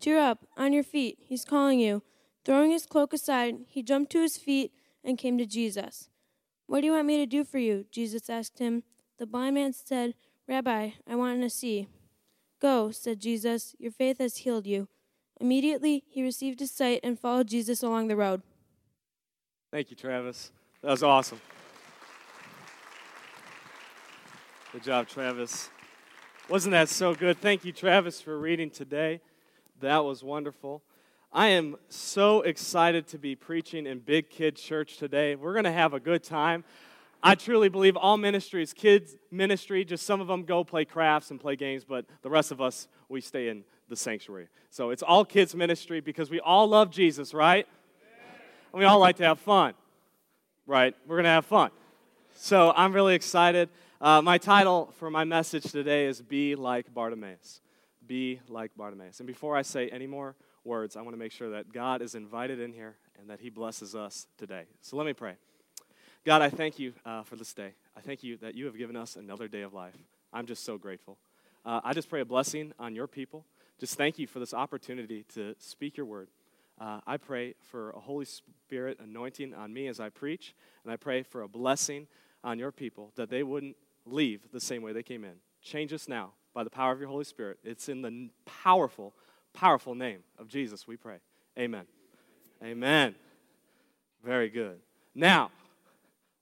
Cheer up, on your feet, he's calling you. Throwing his cloak aside, he jumped to his feet and came to Jesus. What do you want me to do for you? Jesus asked him. The blind man said, Rabbi, I want to see. Go, said Jesus, your faith has healed you. Immediately he received his sight and followed Jesus along the road. Thank you, Travis. That was awesome. Good job, Travis. Wasn't that so good? Thank you, Travis, for reading today. That was wonderful. I am so excited to be preaching in Big Kid Church today. We're going to have a good time. I truly believe all ministries, kids' ministry. Just some of them go play crafts and play games, but the rest of us, we stay in the sanctuary. So it's all kids' ministry because we all love Jesus, right? And we all like to have fun, right? We're going to have fun. So I'm really excited. Uh, my title for my message today is Be Like Bartimaeus. Be like Bartimaeus. And before I say any more words, I want to make sure that God is invited in here and that He blesses us today. So let me pray. God, I thank you uh, for this day. I thank you that you have given us another day of life. I'm just so grateful. Uh, I just pray a blessing on your people. Just thank you for this opportunity to speak your word. Uh, I pray for a Holy Spirit anointing on me as I preach, and I pray for a blessing on your people that they wouldn't leave the same way they came in. Change us now by the power of your Holy Spirit. It's in the powerful, powerful name of Jesus we pray. Amen. Amen. Very good. Now,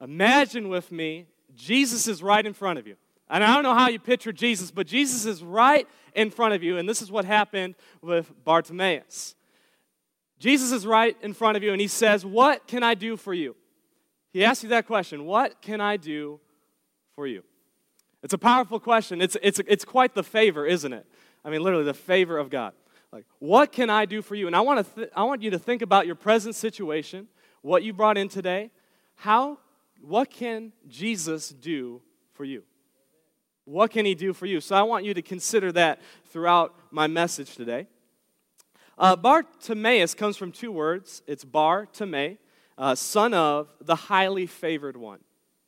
imagine with me, Jesus is right in front of you. And I don't know how you picture Jesus, but Jesus is right in front of you, and this is what happened with Bartimaeus. Jesus is right in front of you, and he says, What can I do for you? He asks you that question What can I do for you? It's a powerful question. It's, it's, it's quite the favor, isn't it? I mean, literally, the favor of God. Like, what can I do for you? And I want, to th- I want you to think about your present situation, what you brought in today. How, what can Jesus do for you? What can he do for you? So I want you to consider that throughout my message today. Uh, Bartimaeus comes from two words. It's Bar Timei, uh, son of the highly favored one.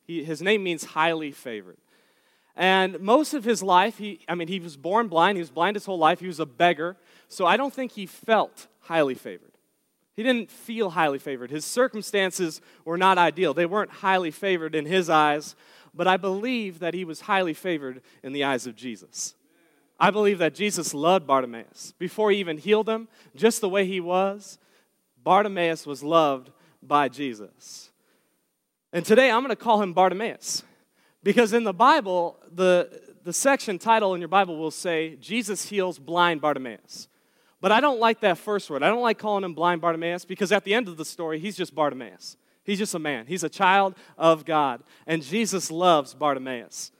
He, his name means highly favored. And most of his life, he, I mean, he was born blind. He was blind his whole life. He was a beggar. So I don't think he felt highly favored. He didn't feel highly favored. His circumstances were not ideal. They weren't highly favored in his eyes, but I believe that he was highly favored in the eyes of Jesus. I believe that Jesus loved Bartimaeus. Before he even healed him, just the way he was, Bartimaeus was loved by Jesus. And today I'm going to call him Bartimaeus because in the Bible, the, the section title in your Bible will say, Jesus heals blind Bartimaeus. But I don't like that first word. I don't like calling him blind Bartimaeus because at the end of the story, he's just Bartimaeus. He's just a man. He's a child of God. And Jesus loves Bartimaeus.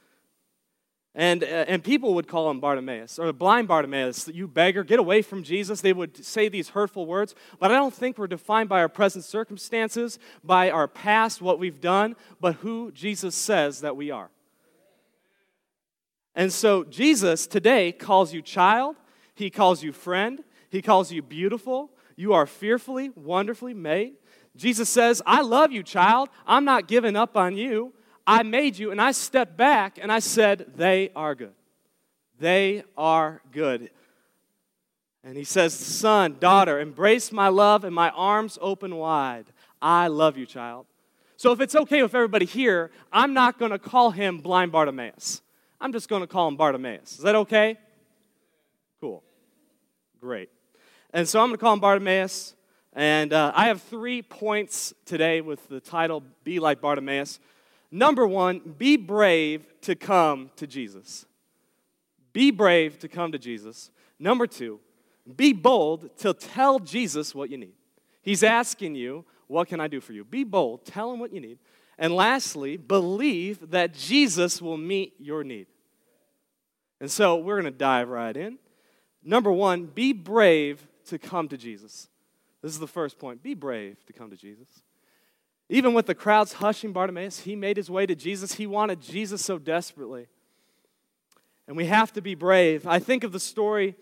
And, uh, and people would call him Bartimaeus or blind Bartimaeus, you beggar, get away from Jesus. They would say these hurtful words. But I don't think we're defined by our present circumstances, by our past, what we've done, but who Jesus says that we are. And so Jesus today calls you child, he calls you friend, he calls you beautiful. You are fearfully, wonderfully made. Jesus says, I love you, child. I'm not giving up on you. I made you, and I stepped back and I said, They are good. They are good. And he says, Son, daughter, embrace my love and my arms open wide. I love you, child. So if it's okay with everybody here, I'm not going to call him blind Bartimaeus. I'm just going to call him Bartimaeus. Is that okay? Cool. Great. And so I'm going to call him Bartimaeus. And uh, I have three points today with the title Be Like Bartimaeus. Number one, be brave to come to Jesus. Be brave to come to Jesus. Number two, be bold to tell Jesus what you need. He's asking you, What can I do for you? Be bold, tell him what you need. And lastly, believe that Jesus will meet your need. And so we're going to dive right in. Number one, be brave to come to Jesus. This is the first point. Be brave to come to Jesus. Even with the crowds hushing Bartimaeus, he made his way to Jesus. He wanted Jesus so desperately. And we have to be brave. I think of the story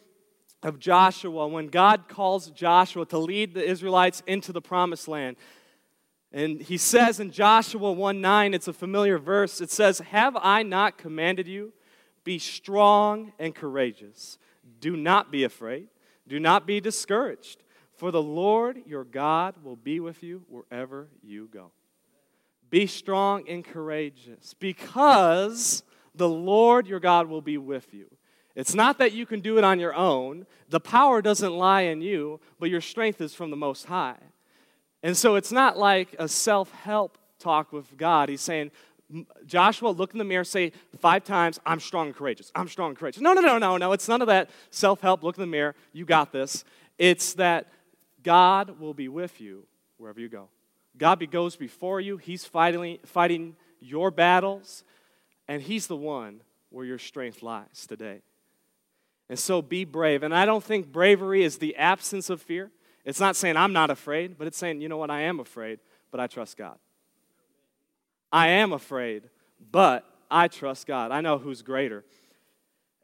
of Joshua when God calls Joshua to lead the Israelites into the promised land. And he says in Joshua 1 9, it's a familiar verse. It says, Have I not commanded you? Be strong and courageous. Do not be afraid. Do not be discouraged. For the Lord your God will be with you wherever you go. Be strong and courageous because the Lord your God will be with you. It's not that you can do it on your own. The power doesn't lie in you, but your strength is from the Most High. And so it's not like a self help talk with God. He's saying, Joshua, look in the mirror, say five times, I'm strong and courageous. I'm strong and courageous. No, no, no, no, no. It's none of that self help. Look in the mirror. You got this. It's that God will be with you wherever you go. God goes before you, He's fighting, fighting your battles, and He's the one where your strength lies today. And so be brave. And I don't think bravery is the absence of fear. It's not saying I'm not afraid, but it's saying, you know what, I am afraid, but I trust God. I am afraid, but I trust God. I know who's greater.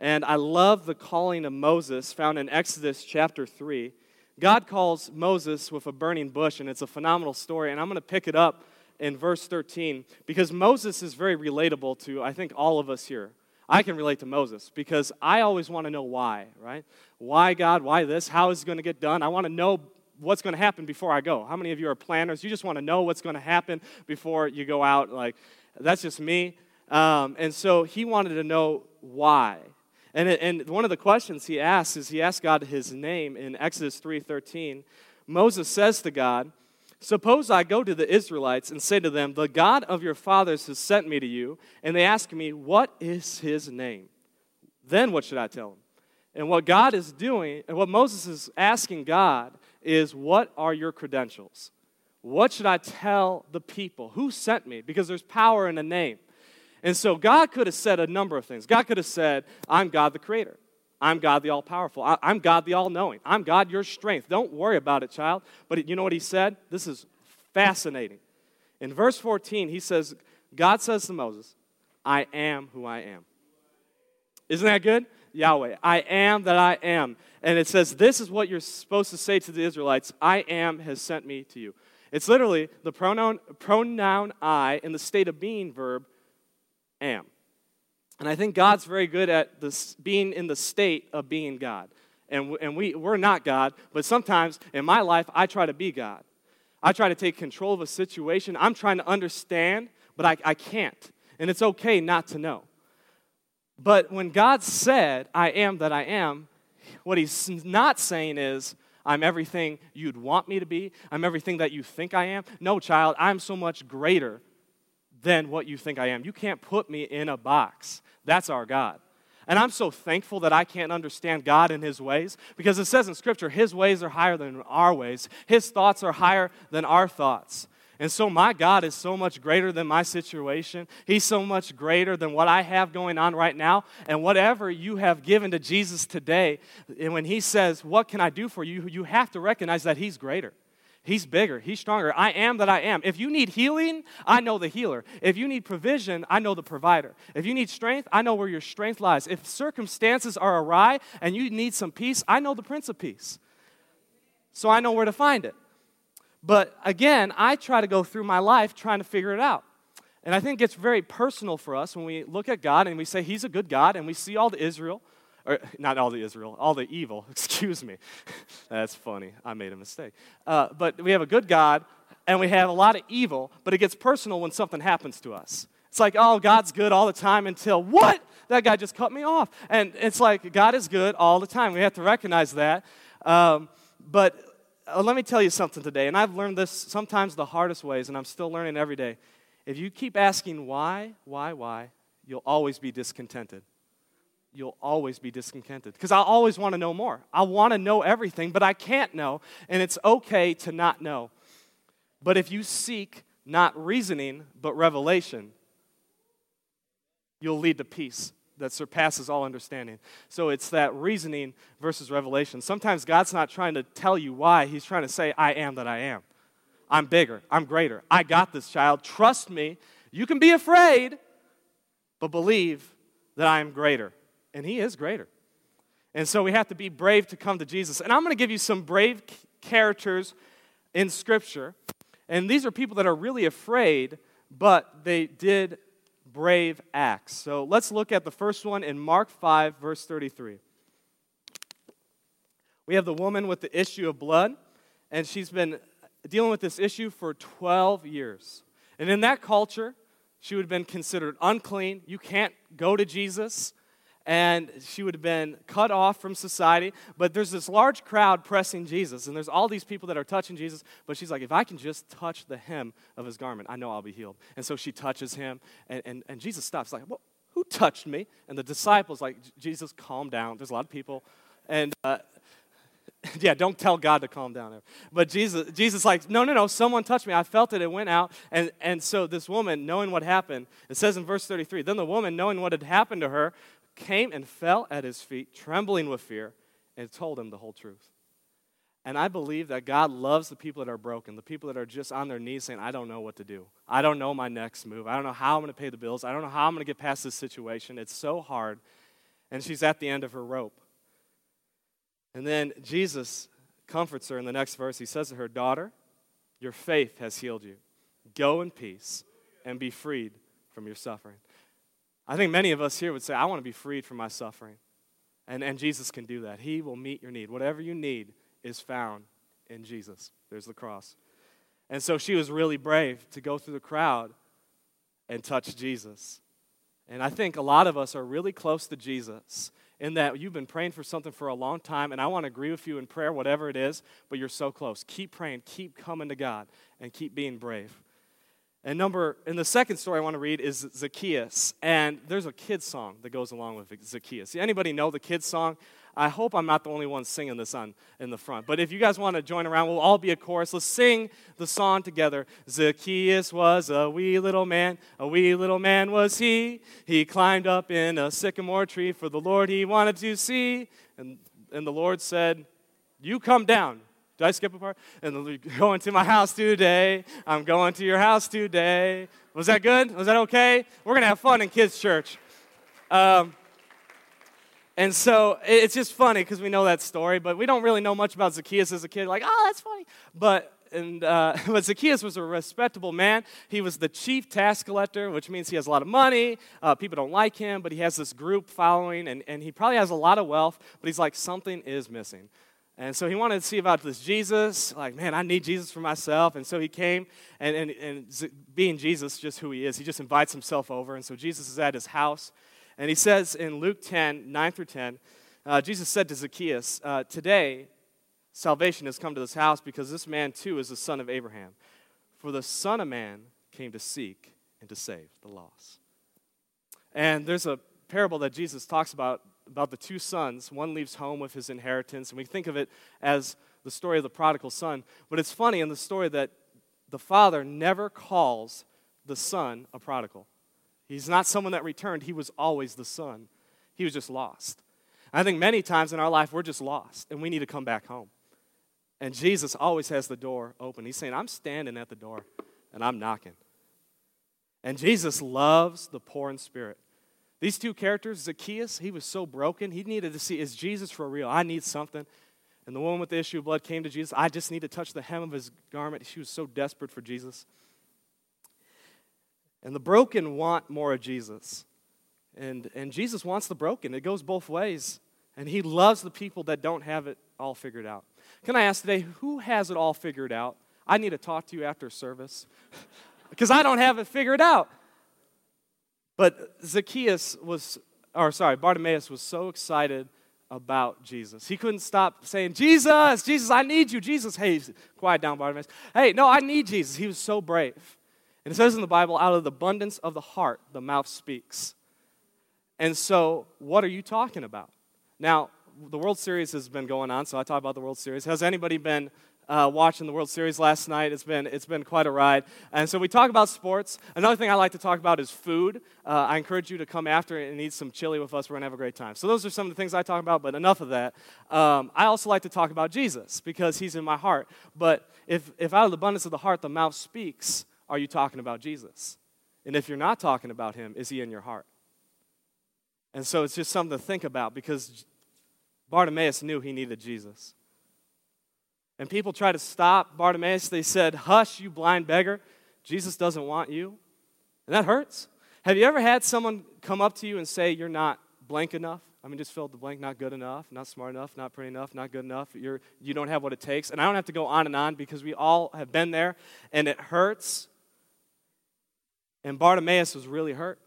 And I love the calling of Moses found in Exodus chapter 3. God calls Moses with a burning bush, and it's a phenomenal story. And I'm going to pick it up in verse 13 because Moses is very relatable to, I think, all of us here. I can relate to Moses because I always want to know why, right? Why, God? Why this? How is it going to get done? I want to know what's going to happen before I go. How many of you are planners? You just want to know what's going to happen before you go out. Like, that's just me. Um, and so he wanted to know why. And, and one of the questions he asks is he asks God his name in Exodus 3.13. Moses says to God, Suppose I go to the Israelites and say to them, The God of your fathers has sent me to you, and they ask me, What is his name? Then what should I tell them? And what God is doing, and what Moses is asking God, is What are your credentials? What should I tell the people? Who sent me? Because there's power in a name. And so God could have said a number of things. God could have said, I'm God the creator. I'm God the all powerful. I'm God the all knowing. I'm God your strength. Don't worry about it, child. But you know what he said? This is fascinating. In verse 14, he says, God says to Moses, I am who I am. Isn't that good? Yahweh, I am that I am. And it says, This is what you're supposed to say to the Israelites I am has sent me to you. It's literally the pronoun, pronoun I in the state of being verb am. And I think God's very good at this, being in the state of being God. And, and we, we're not God, but sometimes in my life, I try to be God. I try to take control of a situation. I'm trying to understand, but I, I can't. And it's okay not to know. But when God said, I am that I am, what he's not saying is, I'm everything you'd want me to be. I'm everything that you think I am. No, child, I'm so much greater than what you think I am. You can't put me in a box. That's our God. And I'm so thankful that I can't understand God and His ways because it says in Scripture, His ways are higher than our ways, His thoughts are higher than our thoughts. And so, my God is so much greater than my situation. He's so much greater than what I have going on right now. And whatever you have given to Jesus today, and when He says, What can I do for you? you have to recognize that He's greater. He's bigger. He's stronger. I am that I am. If you need healing, I know the healer. If you need provision, I know the provider. If you need strength, I know where your strength lies. If circumstances are awry and you need some peace, I know the Prince of Peace. So I know where to find it. But again, I try to go through my life trying to figure it out. And I think it's very personal for us when we look at God and we say He's a good God and we see all the Israel, or not all the Israel, all the evil, excuse me. That's funny. I made a mistake. Uh, but we have a good God and we have a lot of evil, but it gets personal when something happens to us. It's like, oh, God's good all the time until what? That guy just cut me off. And it's like, God is good all the time. We have to recognize that. Um, but uh, let me tell you something today, and I've learned this sometimes the hardest ways, and I'm still learning every day. If you keep asking why, why, why, you'll always be discontented. You'll always be discontented because I always want to know more. I want to know everything, but I can't know, and it's okay to not know. But if you seek not reasoning, but revelation, you'll lead to peace that surpasses all understanding. So it's that reasoning versus revelation. Sometimes God's not trying to tell you why, He's trying to say, I am that I am. I'm bigger, I'm greater. I got this child. Trust me. You can be afraid, but believe that I am greater. And He is greater. And so we have to be brave to come to Jesus. And I'm going to give you some brave characters in Scripture. And these are people that are really afraid, but they did brave acts. So let's look at the first one in Mark 5, verse 33. We have the woman with the issue of blood, and she's been dealing with this issue for 12 years. And in that culture, she would have been considered unclean. You can't go to Jesus and she would have been cut off from society. But there's this large crowd pressing Jesus, and there's all these people that are touching Jesus. But she's like, if I can just touch the hem of his garment, I know I'll be healed. And so she touches him, and, and, and Jesus stops, like, well, who touched me? And the disciples, like, Jesus, calm down. There's a lot of people. And uh, yeah, don't tell God to calm down. But Jesus, Jesus, like, no, no, no, someone touched me. I felt it. It went out. And, and so this woman, knowing what happened, it says in verse 33, then the woman, knowing what had happened to her, came and fell at his feet, trembling with fear, and told him the whole truth. And I believe that God loves the people that are broken, the people that are just on their knees saying, I don't know what to do. I don't know my next move. I don't know how I'm going to pay the bills. I don't know how I'm going to get past this situation. It's so hard. And she's at the end of her rope. And then Jesus comforts her in the next verse. He says to her, Daughter, your faith has healed you. Go in peace and be freed from your suffering. I think many of us here would say, I want to be freed from my suffering. And, and Jesus can do that. He will meet your need. Whatever you need is found in Jesus. There's the cross. And so she was really brave to go through the crowd and touch Jesus. And I think a lot of us are really close to Jesus in that you've been praying for something for a long time, and I want to agree with you in prayer, whatever it is, but you're so close. Keep praying, keep coming to God, and keep being brave. And number, in the second story I want to read is Zacchaeus. And there's a kid's song that goes along with Zacchaeus. Anybody know the kid's song? I hope I'm not the only one singing this on in the front. But if you guys want to join around, we'll all be a chorus. Let's sing the song together. Zacchaeus was a wee little man, a wee little man was he. He climbed up in a sycamore tree for the Lord he wanted to see. And, and the Lord said, You come down. Did I skip a part? And going to my house today. I'm going to your house today. Was that good? Was that okay? We're going to have fun in kids' church. Um, and so it's just funny because we know that story, but we don't really know much about Zacchaeus as a kid. Like, oh, that's funny. But and uh, but Zacchaeus was a respectable man. He was the chief tax collector, which means he has a lot of money. Uh, people don't like him, but he has this group following, and, and he probably has a lot of wealth. But he's like, something is missing. And so he wanted to see about this Jesus. Like, man, I need Jesus for myself. And so he came, and, and, and being Jesus, just who he is, he just invites himself over. And so Jesus is at his house. And he says in Luke 10, 9 through 10, uh, Jesus said to Zacchaeus, uh, Today, salvation has come to this house because this man too is the son of Abraham. For the Son of Man came to seek and to save the lost. And there's a parable that Jesus talks about about the two sons. One leaves home with his inheritance, and we think of it as the story of the prodigal son. But it's funny in the story that the father never calls the son a prodigal. He's not someone that returned, he was always the son. He was just lost. I think many times in our life we're just lost and we need to come back home. And Jesus always has the door open. He's saying, I'm standing at the door and I'm knocking. And Jesus loves the poor in spirit. These two characters, Zacchaeus, he was so broken. He needed to see, is Jesus for real? I need something. And the woman with the issue of blood came to Jesus. I just need to touch the hem of his garment. She was so desperate for Jesus. And the broken want more of Jesus. And, and Jesus wants the broken. It goes both ways. And he loves the people that don't have it all figured out. Can I ask today, who has it all figured out? I need to talk to you after service because I don't have it figured out. But Zacchaeus was, or sorry, Bartimaeus was so excited about Jesus. He couldn't stop saying, Jesus, Jesus, I need you. Jesus, hey, quiet down, Bartimaeus. Hey, no, I need Jesus. He was so brave. And it says in the Bible, out of the abundance of the heart, the mouth speaks. And so, what are you talking about? Now, the World Series has been going on, so I talk about the World Series. Has anybody been uh, watching the World Series last night. It's been, it's been quite a ride. And so we talk about sports. Another thing I like to talk about is food. Uh, I encourage you to come after and eat some chili with us. We're going to have a great time. So those are some of the things I talk about, but enough of that. Um, I also like to talk about Jesus because he's in my heart. But if, if out of the abundance of the heart the mouth speaks, are you talking about Jesus? And if you're not talking about him, is he in your heart? And so it's just something to think about because Bartimaeus knew he needed Jesus. And people try to stop Bartimaeus. They said, Hush, you blind beggar. Jesus doesn't want you. And that hurts. Have you ever had someone come up to you and say, You're not blank enough? I mean, just fill the blank, not good enough, not smart enough, not pretty enough, not good enough. You're, you don't have what it takes. And I don't have to go on and on because we all have been there and it hurts. And Bartimaeus was really hurt.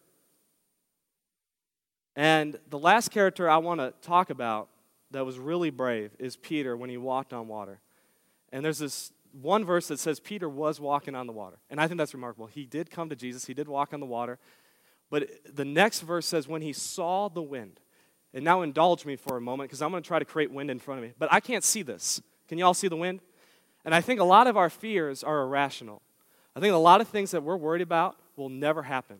And the last character I want to talk about that was really brave is Peter when he walked on water. And there's this one verse that says Peter was walking on the water. And I think that's remarkable. He did come to Jesus, he did walk on the water. But the next verse says, when he saw the wind. And now indulge me for a moment because I'm going to try to create wind in front of me. But I can't see this. Can you all see the wind? And I think a lot of our fears are irrational. I think a lot of things that we're worried about will never happen.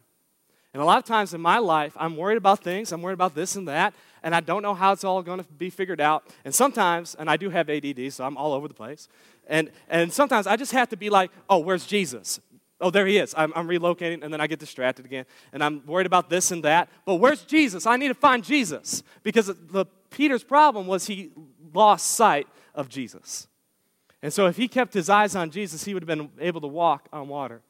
And a lot of times in my life, I'm worried about things, I'm worried about this and that, and I don't know how it's all going to be figured out. And sometimes, and I do have ADD, so I'm all over the place. And, and sometimes I just have to be like, oh, where's Jesus? Oh, there he is. I'm, I'm relocating, and then I get distracted again. And I'm worried about this and that. But where's Jesus? I need to find Jesus. Because the, Peter's problem was he lost sight of Jesus. And so if he kept his eyes on Jesus, he would have been able to walk on water.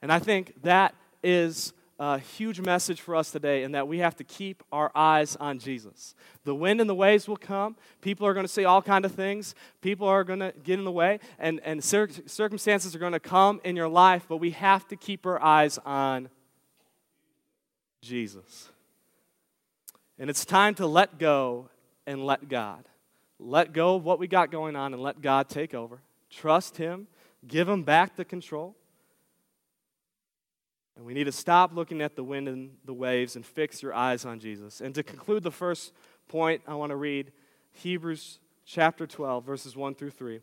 And I think that is a huge message for us today in that we have to keep our eyes on Jesus. The wind and the waves will come. People are going to say all kind of things. People are going to get in the way, and, and cir- circumstances are going to come in your life, but we have to keep our eyes on Jesus. And it's time to let go and let God. Let go of what we got going on and let God take over. Trust Him, give Him back the control. And we need to stop looking at the wind and the waves and fix your eyes on Jesus. And to conclude the first point, I want to read Hebrews chapter 12, verses 1 through 3.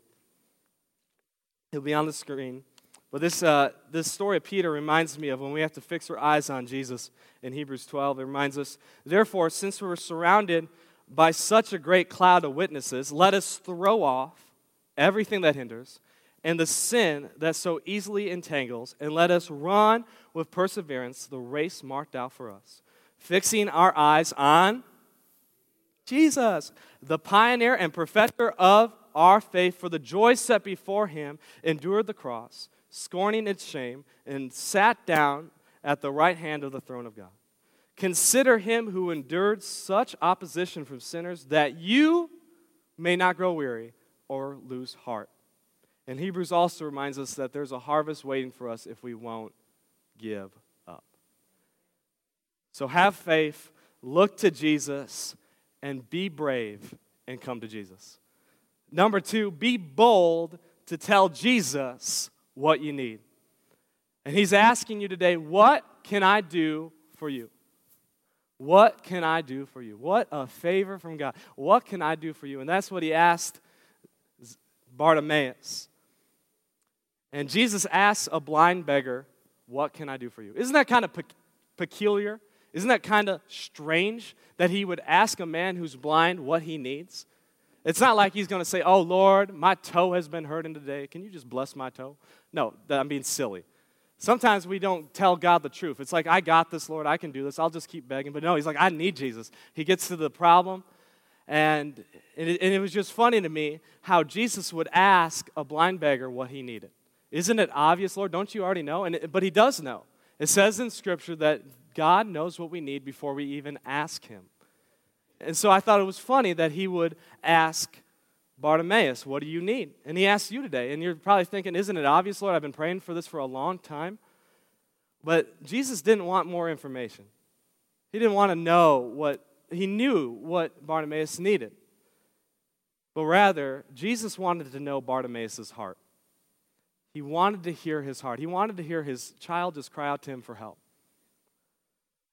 It'll be on the screen. But this, uh, this story of Peter reminds me of when we have to fix our eyes on Jesus in Hebrews 12. It reminds us, therefore, since we're surrounded by such a great cloud of witnesses, let us throw off everything that hinders and the sin that so easily entangles, and let us run with perseverance the race marked out for us, fixing our eyes on Jesus, the pioneer and perfecter of our faith, for the joy set before him, endured the cross, scorning its shame, and sat down at the right hand of the throne of God. Consider him who endured such opposition from sinners that you may not grow weary or lose heart. And Hebrews also reminds us that there's a harvest waiting for us if we won't give up. So have faith, look to Jesus, and be brave and come to Jesus. Number two, be bold to tell Jesus what you need. And he's asking you today, what can I do for you? What can I do for you? What a favor from God. What can I do for you? And that's what he asked Bartimaeus. And Jesus asks a blind beggar, What can I do for you? Isn't that kind of pe- peculiar? Isn't that kind of strange that he would ask a man who's blind what he needs? It's not like he's going to say, Oh, Lord, my toe has been hurting today. Can you just bless my toe? No, I'm being silly. Sometimes we don't tell God the truth. It's like, I got this, Lord. I can do this. I'll just keep begging. But no, he's like, I need Jesus. He gets to the problem. And it, and it was just funny to me how Jesus would ask a blind beggar what he needed. Isn't it obvious, Lord? Don't you already know? And it, but he does know. It says in Scripture that God knows what we need before we even ask him. And so I thought it was funny that he would ask Bartimaeus, What do you need? And he asked you today. And you're probably thinking, Isn't it obvious, Lord? I've been praying for this for a long time. But Jesus didn't want more information. He didn't want to know what, he knew what Bartimaeus needed. But rather, Jesus wanted to know Bartimaeus' heart. He wanted to hear his heart. He wanted to hear his child just cry out to him for help.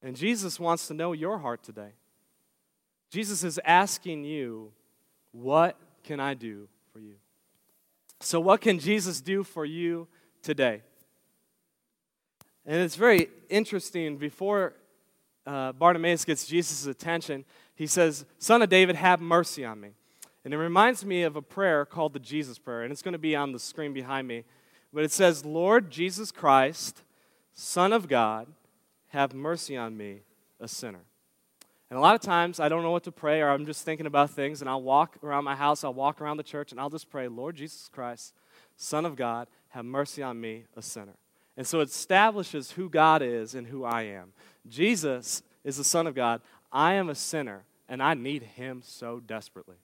And Jesus wants to know your heart today. Jesus is asking you, What can I do for you? So, what can Jesus do for you today? And it's very interesting. Before uh, Bartimaeus gets Jesus' attention, he says, Son of David, have mercy on me. And it reminds me of a prayer called the Jesus Prayer, and it's going to be on the screen behind me. But it says, Lord Jesus Christ, Son of God, have mercy on me, a sinner. And a lot of times I don't know what to pray, or I'm just thinking about things, and I'll walk around my house, I'll walk around the church, and I'll just pray, Lord Jesus Christ, Son of God, have mercy on me, a sinner. And so it establishes who God is and who I am. Jesus is the Son of God. I am a sinner, and I need Him so desperately.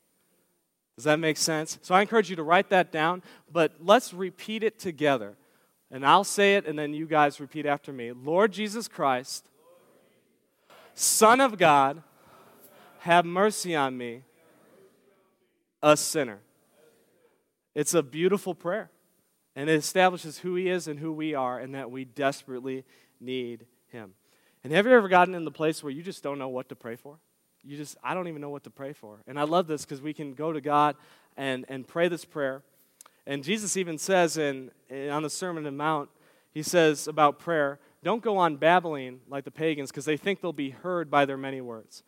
Does that make sense? So I encourage you to write that down, but let's repeat it together. And I'll say it, and then you guys repeat after me. Lord Jesus Christ, Son of God, have mercy on me, a sinner. It's a beautiful prayer. And it establishes who he is and who we are, and that we desperately need him. And have you ever gotten in the place where you just don't know what to pray for? You just, I don't even know what to pray for. And I love this because we can go to God and, and pray this prayer. And Jesus even says in, in on the Sermon on the Mount, he says about prayer, don't go on babbling like the pagans because they think they'll be heard by their many words.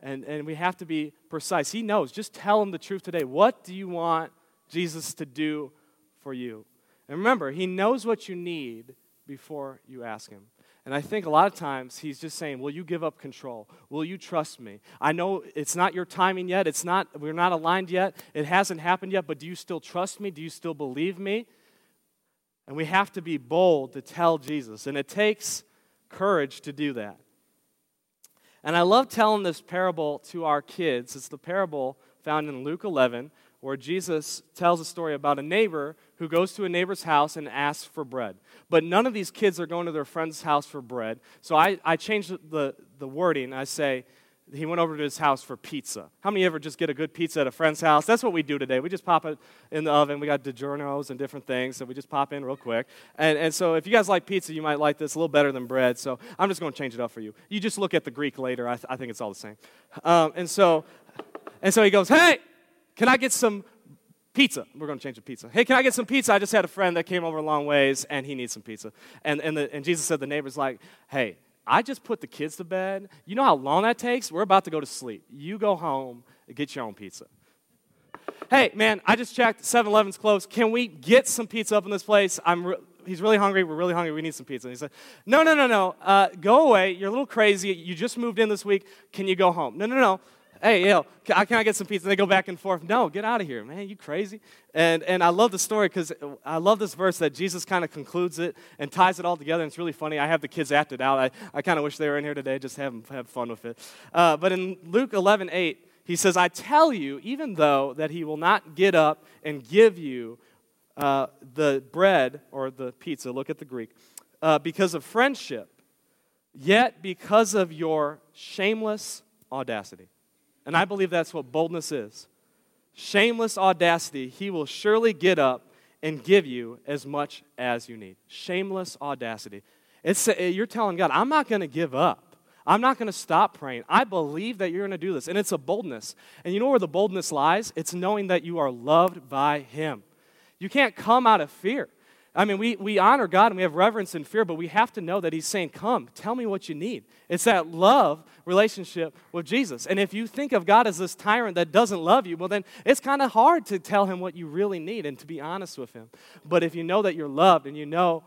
And, and we have to be precise. He knows. Just tell him the truth today. What do you want Jesus to do for you? And remember, He knows what you need before you ask Him. And I think a lot of times He's just saying, Will you give up control? Will you trust me? I know it's not your timing yet. It's not, we're not aligned yet. It hasn't happened yet, but do you still trust me? Do you still believe me? And we have to be bold to tell Jesus. And it takes courage to do that. And I love telling this parable to our kids. It's the parable found in Luke 11 where Jesus tells a story about a neighbor who goes to a neighbor's house and asks for bread. But none of these kids are going to their friend's house for bread. So I, I changed the, the wording. I say, he went over to his house for pizza. How many ever just get a good pizza at a friend's house? That's what we do today. We just pop it in the oven. We got DiGiorno's and different things, so we just pop in real quick. And, and so if you guys like pizza, you might like this a little better than bread. So I'm just going to change it up for you. You just look at the Greek later. I, th- I think it's all the same. Um, and so, and so he goes, hey, can I get some pizza? We're going to change the pizza. Hey, can I get some pizza? I just had a friend that came over a long ways and he needs some pizza. And, and, the, and Jesus said, the neighbor's like, hey, I just put the kids to bed. You know how long that takes? We're about to go to sleep. You go home and get your own pizza. Hey, man, I just checked. 7 Eleven's closed. Can we get some pizza up in this place? I'm re- he's really hungry. We're really hungry. We need some pizza. And he said, No, no, no, no. Uh, go away. You're a little crazy. You just moved in this week. Can you go home? No, no, no hey, yo, can I, can I get some pizza? And they go back and forth. No, get out of here, man. You crazy? And, and I love the story because I love this verse that Jesus kind of concludes it and ties it all together. And it's really funny. I have the kids acted out. I, I kind of wish they were in here today, just have, have fun with it. Uh, but in Luke 11, 8, he says, I tell you, even though that he will not get up and give you uh, the bread or the pizza, look at the Greek, uh, because of friendship, yet because of your shameless audacity. And I believe that's what boldness is. Shameless audacity, he will surely get up and give you as much as you need. Shameless audacity. It's, you're telling God, I'm not going to give up. I'm not going to stop praying. I believe that you're going to do this. And it's a boldness. And you know where the boldness lies? It's knowing that you are loved by Him. You can't come out of fear. I mean, we, we honor God and we have reverence and fear, but we have to know that He's saying, Come, tell me what you need. It's that love relationship with Jesus. And if you think of God as this tyrant that doesn't love you, well, then it's kind of hard to tell Him what you really need and to be honest with Him. But if you know that you're loved and you know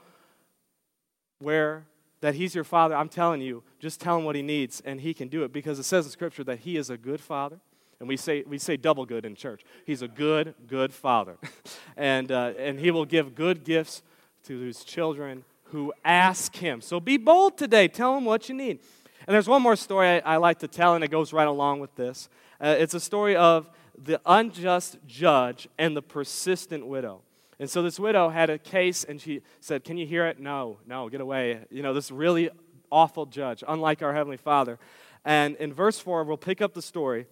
where that He's your Father, I'm telling you, just tell Him what He needs and He can do it because it says in Scripture that He is a good Father. And we say, we say double good in church. He's a good, good father. and, uh, and he will give good gifts to his children who ask him. So be bold today. Tell him what you need. And there's one more story I, I like to tell, and it goes right along with this. Uh, it's a story of the unjust judge and the persistent widow. And so this widow had a case, and she said, Can you hear it? No, no, get away. You know, this really awful judge, unlike our Heavenly Father. And in verse 4, we'll pick up the story.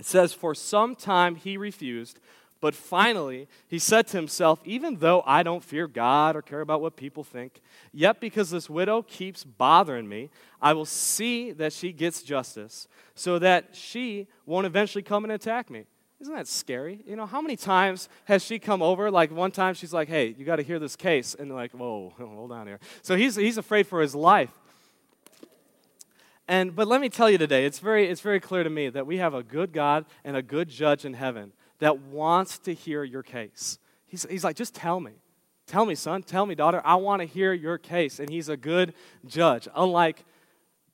It says, For some time he refused, but finally he said to himself, Even though I don't fear God or care about what people think, yet because this widow keeps bothering me, I will see that she gets justice so that she won't eventually come and attack me. Isn't that scary? You know, how many times has she come over? Like one time she's like, hey, you got to hear this case. And like, whoa, hold on here. So he's, he's afraid for his life. And, but let me tell you today, it's very, it's very clear to me that we have a good God and a good judge in heaven that wants to hear your case. He's, he's like, just tell me. Tell me, son. Tell me, daughter. I want to hear your case. And he's a good judge, unlike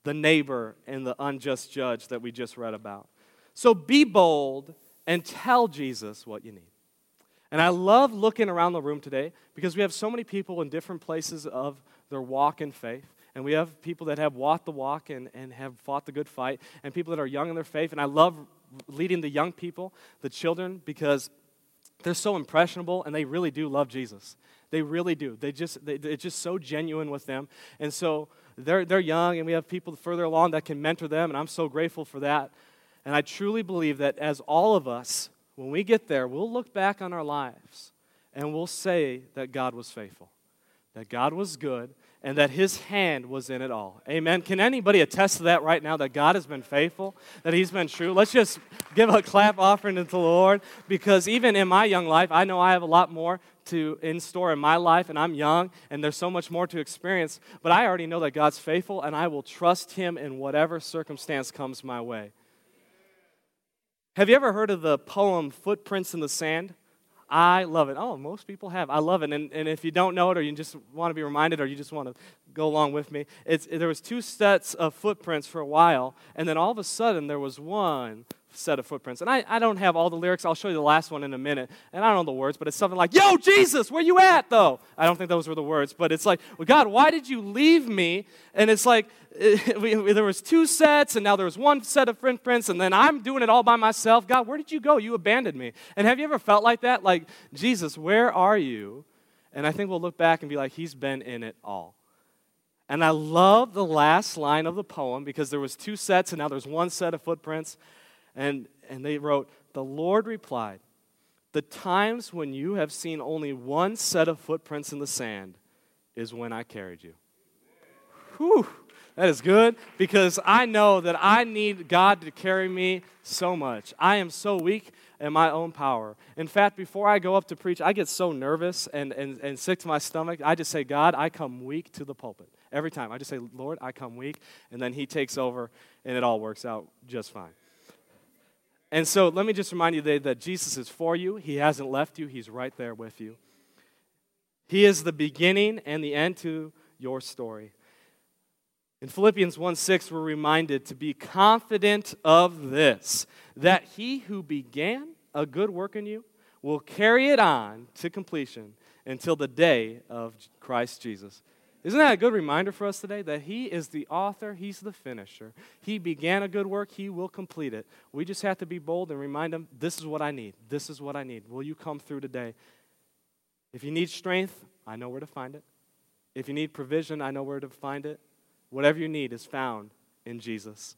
the neighbor and the unjust judge that we just read about. So be bold and tell Jesus what you need. And I love looking around the room today because we have so many people in different places of their walk in faith. And we have people that have walked the walk and, and have fought the good fight, and people that are young in their faith. And I love leading the young people, the children, because they're so impressionable and they really do love Jesus. They really do. They just, they, it's just so genuine with them. And so they're, they're young, and we have people further along that can mentor them, and I'm so grateful for that. And I truly believe that as all of us, when we get there, we'll look back on our lives and we'll say that God was faithful, that God was good, and that his hand was in it all. Amen. Can anybody attest to that right now that God has been faithful, that he's been true? Let's just give a clap offering to the Lord because even in my young life, I know I have a lot more to in store in my life and I'm young and there's so much more to experience, but I already know that God's faithful and I will trust him in whatever circumstance comes my way. Have you ever heard of the poem Footprints in the Sand? I love it. Oh, most people have. I love it. And, and if you don't know it or you just want to be reminded or you just want to go along with me, it's, there was two sets of footprints for a while, and then all of a sudden there was one set of footprints. And I, I don't have all the lyrics. I'll show you the last one in a minute. And I don't know the words, but it's something like, Yo, Jesus, where you at, though? I don't think those were the words, but it's like, well, God, why did you leave me? And it's like, it, we, there was two sets, and now there's one set of footprints, and then I'm doing it all by myself. God, where did you go? You abandoned me. And have you ever felt like that? Like, Jesus, where are you? And I think we'll look back and be like, He's been in it all. And I love the last line of the poem because there was two sets and now there's one set of footprints. And, and they wrote, The Lord replied, The times when you have seen only one set of footprints in the sand is when I carried you. Whew, that is good because I know that I need God to carry me so much. I am so weak in my own power. In fact, before I go up to preach, I get so nervous and, and, and sick to my stomach. I just say, God, I come weak to the pulpit. Every time. I just say, Lord, I come weak. And then He takes over and it all works out just fine. And so let me just remind you today that Jesus is for you. He hasn't left you, He's right there with you. He is the beginning and the end to your story. In Philippians 1 6, we're reminded to be confident of this that he who began a good work in you will carry it on to completion until the day of Christ Jesus. Isn't that a good reminder for us today that He is the author, He's the finisher. He began a good work, He will complete it. We just have to be bold and remind Him, this is what I need. This is what I need. Will you come through today? If you need strength, I know where to find it. If you need provision, I know where to find it. Whatever you need is found in Jesus.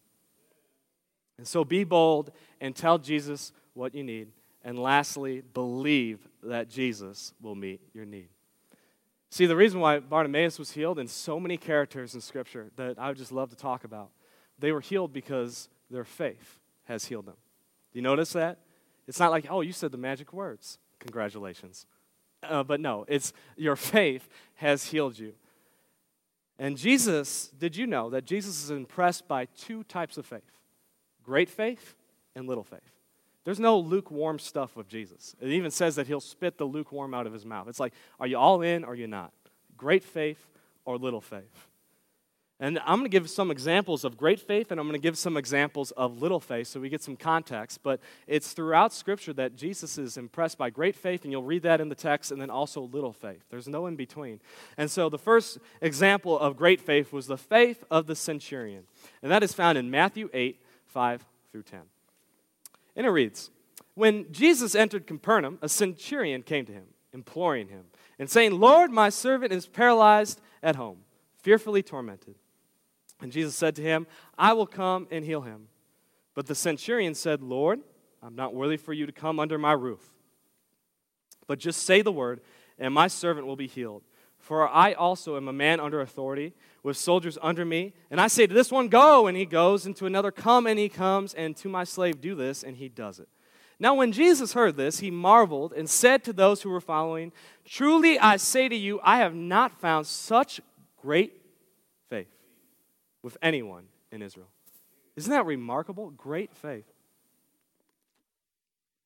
And so be bold and tell Jesus what you need. And lastly, believe that Jesus will meet your need. See, the reason why Bartimaeus was healed, and so many characters in Scripture that I would just love to talk about, they were healed because their faith has healed them. Do you notice that? It's not like, oh, you said the magic words. Congratulations. Uh, but no, it's your faith has healed you. And Jesus, did you know that Jesus is impressed by two types of faith great faith and little faith? There's no lukewarm stuff with Jesus. It even says that he'll spit the lukewarm out of his mouth. It's like, are you all in or are you not? Great faith or little faith? And I'm going to give some examples of great faith and I'm going to give some examples of little faith so we get some context. But it's throughout Scripture that Jesus is impressed by great faith, and you'll read that in the text, and then also little faith. There's no in between. And so the first example of great faith was the faith of the centurion. And that is found in Matthew 8, 5 through 10. And it reads When Jesus entered Capernaum, a centurion came to him, imploring him, and saying, Lord, my servant is paralyzed at home, fearfully tormented. And Jesus said to him, I will come and heal him. But the centurion said, Lord, I'm not worthy for you to come under my roof. But just say the word, and my servant will be healed. For I also am a man under authority, with soldiers under me. And I say to this one, Go, and he goes, and to another, Come, and he comes, and to my slave, Do this, and he does it. Now, when Jesus heard this, he marveled and said to those who were following, Truly I say to you, I have not found such great faith with anyone in Israel. Isn't that remarkable? Great faith.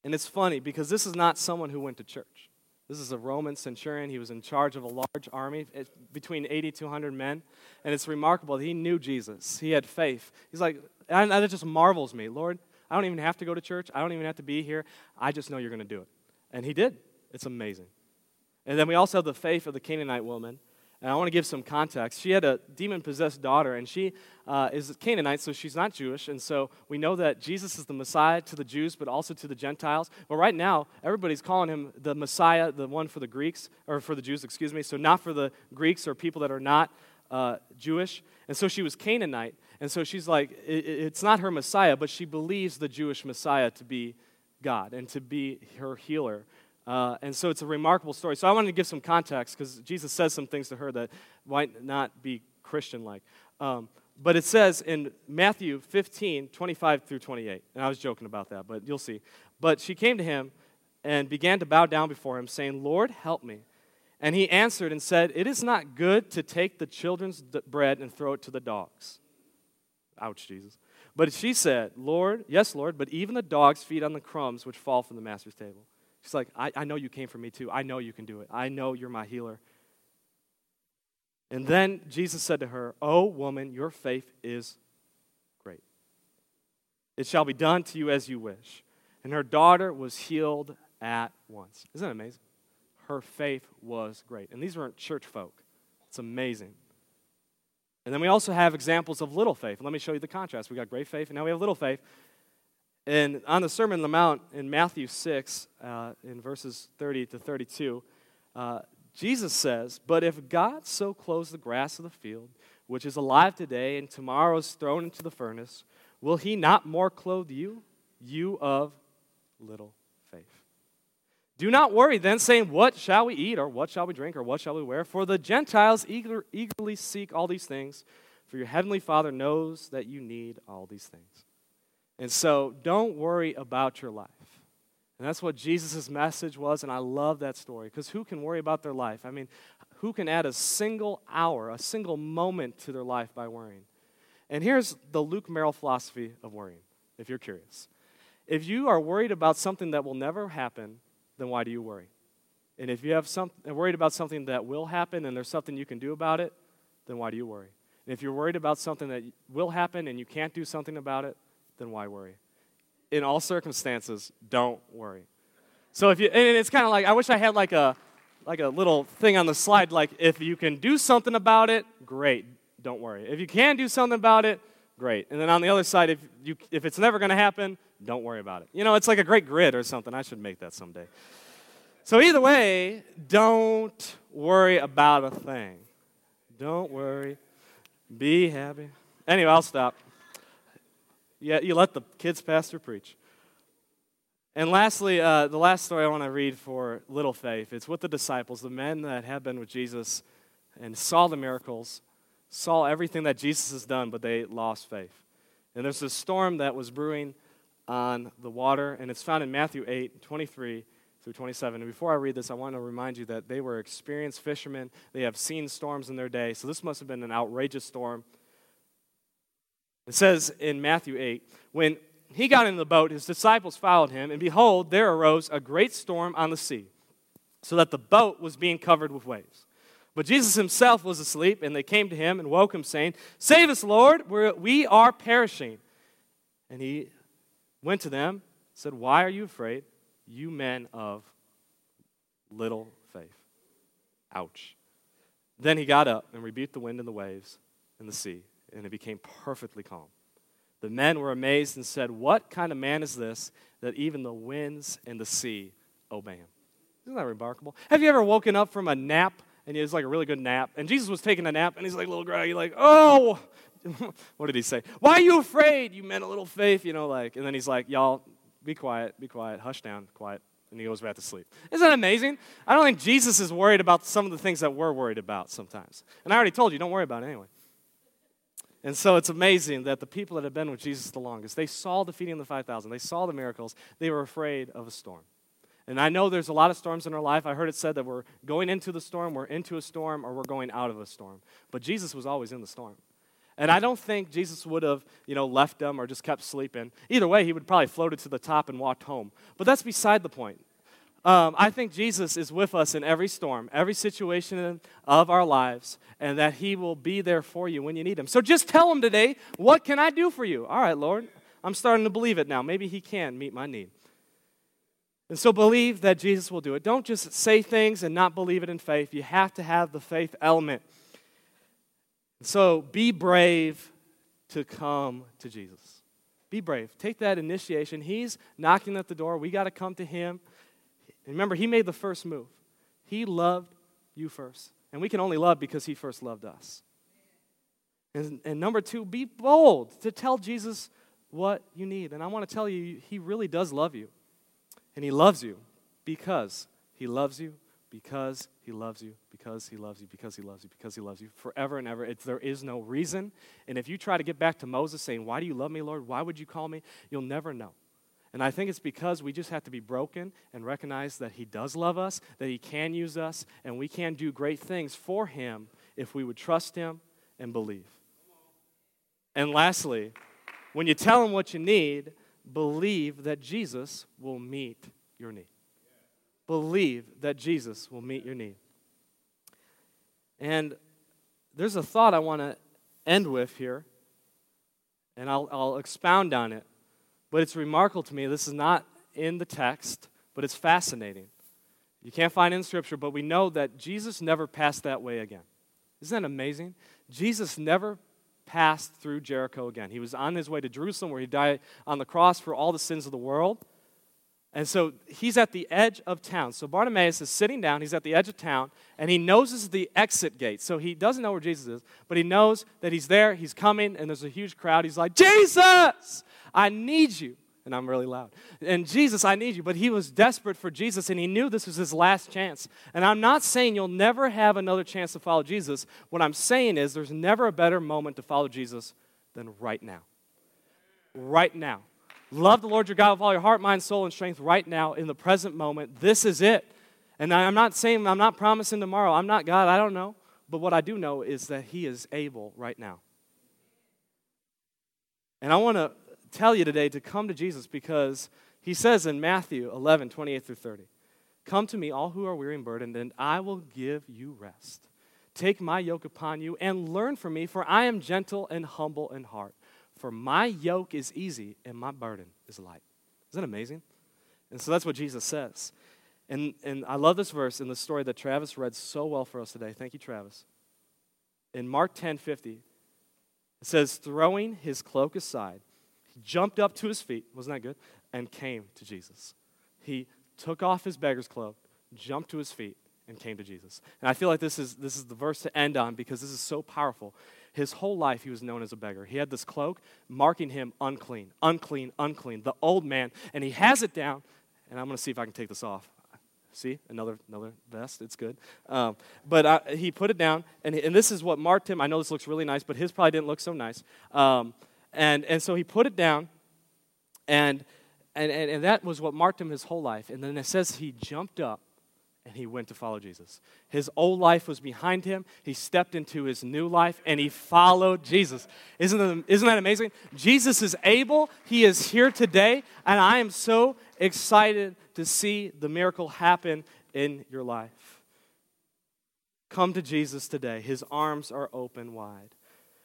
And it's funny because this is not someone who went to church. This is a Roman centurion. He was in charge of a large army, eh, between 80 to 100 men. And it's remarkable that he knew Jesus. He had faith. He's like, and that just marvels me. Lord, I don't even have to go to church. I don't even have to be here. I just know you're going to do it. And he did. It's amazing. And then we also have the faith of the Canaanite woman. And I want to give some context. She had a demon possessed daughter, and she uh, is Canaanite, so she's not Jewish. And so we know that Jesus is the Messiah to the Jews, but also to the Gentiles. But right now, everybody's calling him the Messiah, the one for the Greeks, or for the Jews, excuse me. So not for the Greeks or people that are not uh, Jewish. And so she was Canaanite. And so she's like, it, it's not her Messiah, but she believes the Jewish Messiah to be God and to be her healer. Uh, and so it's a remarkable story. So I wanted to give some context because Jesus says some things to her that might not be Christian like. Um, but it says in Matthew 15, 25 through 28. And I was joking about that, but you'll see. But she came to him and began to bow down before him, saying, Lord, help me. And he answered and said, It is not good to take the children's bread and throw it to the dogs. Ouch, Jesus. But she said, Lord, yes, Lord, but even the dogs feed on the crumbs which fall from the master's table. She's like, I, I know you came for me too. I know you can do it. I know you're my healer. And then Jesus said to her, Oh, woman, your faith is great. It shall be done to you as you wish. And her daughter was healed at once. Isn't that amazing? Her faith was great. And these weren't church folk. It's amazing. And then we also have examples of little faith. Let me show you the contrast. We got great faith, and now we have little faith. And on the Sermon on the Mount in Matthew 6, uh, in verses 30 to 32, uh, Jesus says, But if God so clothes the grass of the field, which is alive today and tomorrow is thrown into the furnace, will he not more clothe you, you of little faith? Do not worry then, saying, What shall we eat, or what shall we drink, or what shall we wear? For the Gentiles eager, eagerly seek all these things, for your heavenly Father knows that you need all these things. And so don't worry about your life. And that's what Jesus' message was, and I love that story because who can worry about their life? I mean, who can add a single hour, a single moment to their life by worrying? And here's the Luke Merrill philosophy of worrying, if you're curious. If you are worried about something that will never happen, then why do you worry? And if you have some, worried about something that will happen and there's something you can do about it, then why do you worry? And if you're worried about something that will happen and you can't do something about it, then why worry? In all circumstances, don't worry. So if you, and it's kind of like, I wish I had like a, like a little thing on the slide, like if you can do something about it, great, don't worry. If you can do something about it, great. And then on the other side, if, you, if it's never going to happen, don't worry about it. You know, it's like a great grid or something. I should make that someday. So either way, don't worry about a thing. Don't worry. Be happy. Anyway, I'll stop. Yeah, you let the kids pastor preach. And lastly, uh, the last story I want to read for little faith. It's with the disciples, the men that have been with Jesus and saw the miracles, saw everything that Jesus has done, but they lost faith. And there's this storm that was brewing on the water, and it's found in Matthew 8, 23 through 27. And before I read this, I want to remind you that they were experienced fishermen. They have seen storms in their day, so this must have been an outrageous storm. It says in Matthew 8, when he got in the boat, his disciples followed him, and behold, there arose a great storm on the sea, so that the boat was being covered with waves. But Jesus himself was asleep, and they came to him and woke him, saying, Save us, Lord, we are perishing. And he went to them, said, Why are you afraid, you men of little faith? Ouch. Then he got up and rebuked the wind and the waves and the sea and it became perfectly calm. The men were amazed and said, What kind of man is this that even the winds and the sea obey him? Isn't that remarkable? Have you ever woken up from a nap and it was like a really good nap and Jesus was taking a nap and he's like little groggy, like, Oh, what did he say? Why are you afraid? You men a little faith, you know, like, and then he's like, Y'all, be quiet, be quiet, hush down, quiet. And he goes back to sleep. Isn't that amazing? I don't think Jesus is worried about some of the things that we're worried about sometimes. And I already told you, don't worry about it anyway. And so it's amazing that the people that have been with Jesus the longest, they saw the feeding of the 5,000, they saw the miracles, they were afraid of a storm. And I know there's a lot of storms in our life. I heard it said that we're going into the storm, we're into a storm, or we're going out of a storm. But Jesus was always in the storm. And I don't think Jesus would have, you know, left them or just kept sleeping. Either way, he would probably floated to the top and walked home. But that's beside the point. Um, I think Jesus is with us in every storm, every situation of our lives, and that He will be there for you when you need Him. So just tell Him today, What can I do for you? All right, Lord, I'm starting to believe it now. Maybe He can meet my need. And so believe that Jesus will do it. Don't just say things and not believe it in faith. You have to have the faith element. So be brave to come to Jesus. Be brave. Take that initiation. He's knocking at the door. We got to come to Him. Remember, He made the first move. He loved you first. And we can only love because He first loved us. And, and number two, be bold to tell Jesus what you need. And I want to tell you, He really does love you. And He loves you because He loves you, because He loves you, because He loves you, because He loves you, because He loves you forever and ever. It's, there is no reason. And if you try to get back to Moses saying, Why do you love me, Lord? Why would you call me? You'll never know. And I think it's because we just have to be broken and recognize that He does love us, that He can use us, and we can do great things for Him if we would trust Him and believe. And lastly, when you tell Him what you need, believe that Jesus will meet your need. Believe that Jesus will meet your need. And there's a thought I want to end with here, and I'll, I'll expound on it. But it's remarkable to me. This is not in the text, but it's fascinating. You can't find in Scripture, but we know that Jesus never passed that way again. Isn't that amazing? Jesus never passed through Jericho again. He was on his way to Jerusalem where he died on the cross for all the sins of the world. And so he's at the edge of town. So Bartimaeus is sitting down, he's at the edge of town, and he knows this is the exit gate. So he doesn't know where Jesus is, but he knows that he's there, he's coming, and there's a huge crowd. He's like, Jesus! I need you. And I'm really loud. And Jesus, I need you. But he was desperate for Jesus and he knew this was his last chance. And I'm not saying you'll never have another chance to follow Jesus. What I'm saying is there's never a better moment to follow Jesus than right now. Right now. Love the Lord your God with all your heart, mind, soul, and strength right now in the present moment. This is it. And I'm not saying, I'm not promising tomorrow. I'm not God. I don't know. But what I do know is that He is able right now. And I want to tell you today to come to Jesus because he says in Matthew 11, 28 through 30, Come to me, all who are weary and burdened, and I will give you rest. Take my yoke upon you and learn from me, for I am gentle and humble in heart. For my yoke is easy and my burden is light. Isn't that amazing? And so that's what Jesus says. And, and I love this verse in the story that Travis read so well for us today. Thank you, Travis. In Mark 10 50, it says, Throwing his cloak aside, he jumped up to his feet, wasn't that good? And came to Jesus. He took off his beggar's cloak, jumped to his feet, and came to Jesus. And I feel like this is, this is the verse to end on because this is so powerful. His whole life, he was known as a beggar. He had this cloak marking him unclean, unclean, unclean, the old man. And he has it down. And I'm going to see if I can take this off. See, another another vest. It's good. Um, but I, he put it down, and, and this is what marked him. I know this looks really nice, but his probably didn't look so nice. Um, and, and so he put it down, and, and, and, and that was what marked him his whole life. And then it says he jumped up and he went to follow Jesus. His old life was behind him. He stepped into his new life and he followed Jesus. Isn't that, isn't that amazing? Jesus is able, he is here today, and I am so excited to see the miracle happen in your life. Come to Jesus today. His arms are open wide.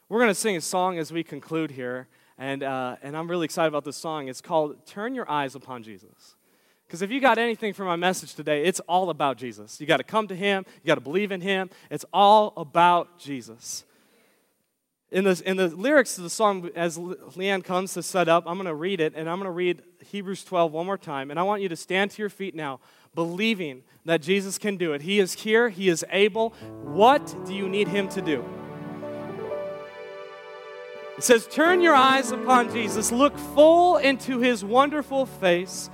We're going to sing a song as we conclude here, and, uh, and I'm really excited about this song. It's called Turn Your Eyes Upon Jesus. Because if you got anything from my message today, it's all about Jesus. You got to come to Him, you got to believe in Him. It's all about Jesus. In the, in the lyrics of the song, as Leanne comes to set up, I'm going to read it, and I'm going to read Hebrews 12 one more time. And I want you to stand to your feet now, believing that Jesus can do it. He is here, He is able. What do you need Him to do? It says, Turn your eyes upon Jesus, look full into his wonderful face,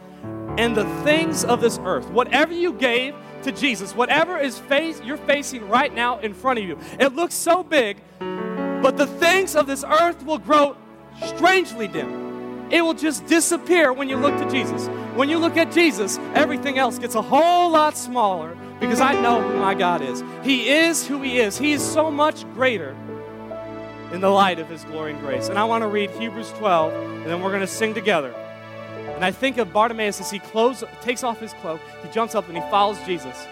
and the things of this earth, whatever you gave to Jesus, whatever is face you're facing right now in front of you, it looks so big, But the things of this earth will grow strangely dim. It will just disappear when you look to Jesus. When you look at Jesus, everything else gets a whole lot smaller because I know who my God is. He is who He is. He is so much greater in the light of His glory and grace. And I want to read Hebrews 12, and then we're going to sing together. And I think of Bartimaeus as he takes off his cloak, he jumps up and he follows Jesus.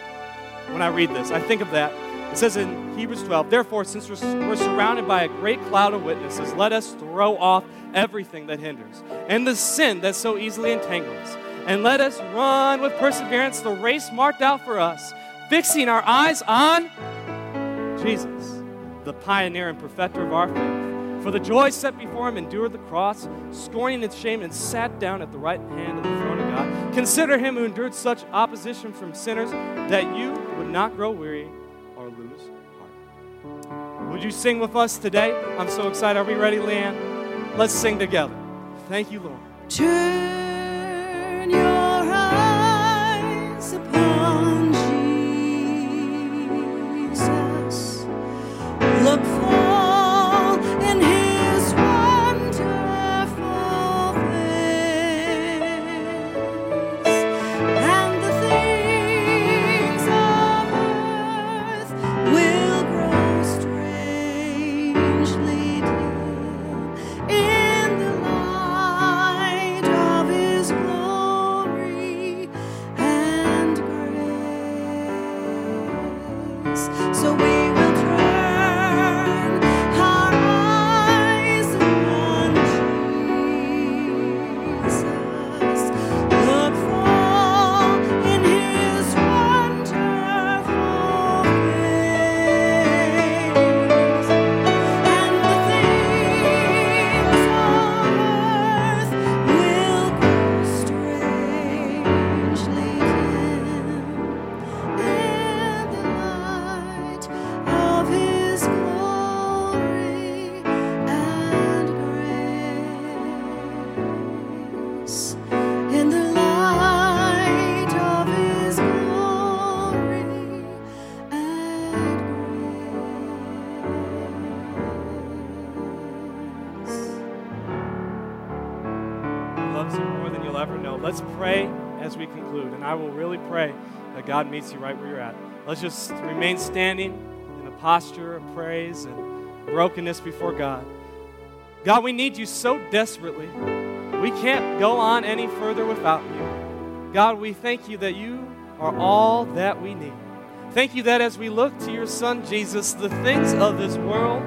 When I read this, I think of that. It says in Hebrews 12, Therefore, since we're surrounded by a great cloud of witnesses, let us throw off everything that hinders and the sin that so easily entangles. And let us run with perseverance the race marked out for us, fixing our eyes on Jesus, the pioneer and perfecter of our faith. For the joy set before him endured the cross, scorning its shame, and sat down at the right hand of the throne of God. Consider him who endured such opposition from sinners, that you would not grow weary or lose heart. Would you sing with us today? I'm so excited. Are we ready, Leanne? Let's sing together. Thank you, Lord. Turn So we that God meets you right where you're at. Let's just remain standing in a posture of praise and brokenness before God. God, we need you so desperately. We can't go on any further without you. God, we thank you that you are all that we need. Thank you that as we look to your Son Jesus, the things of this world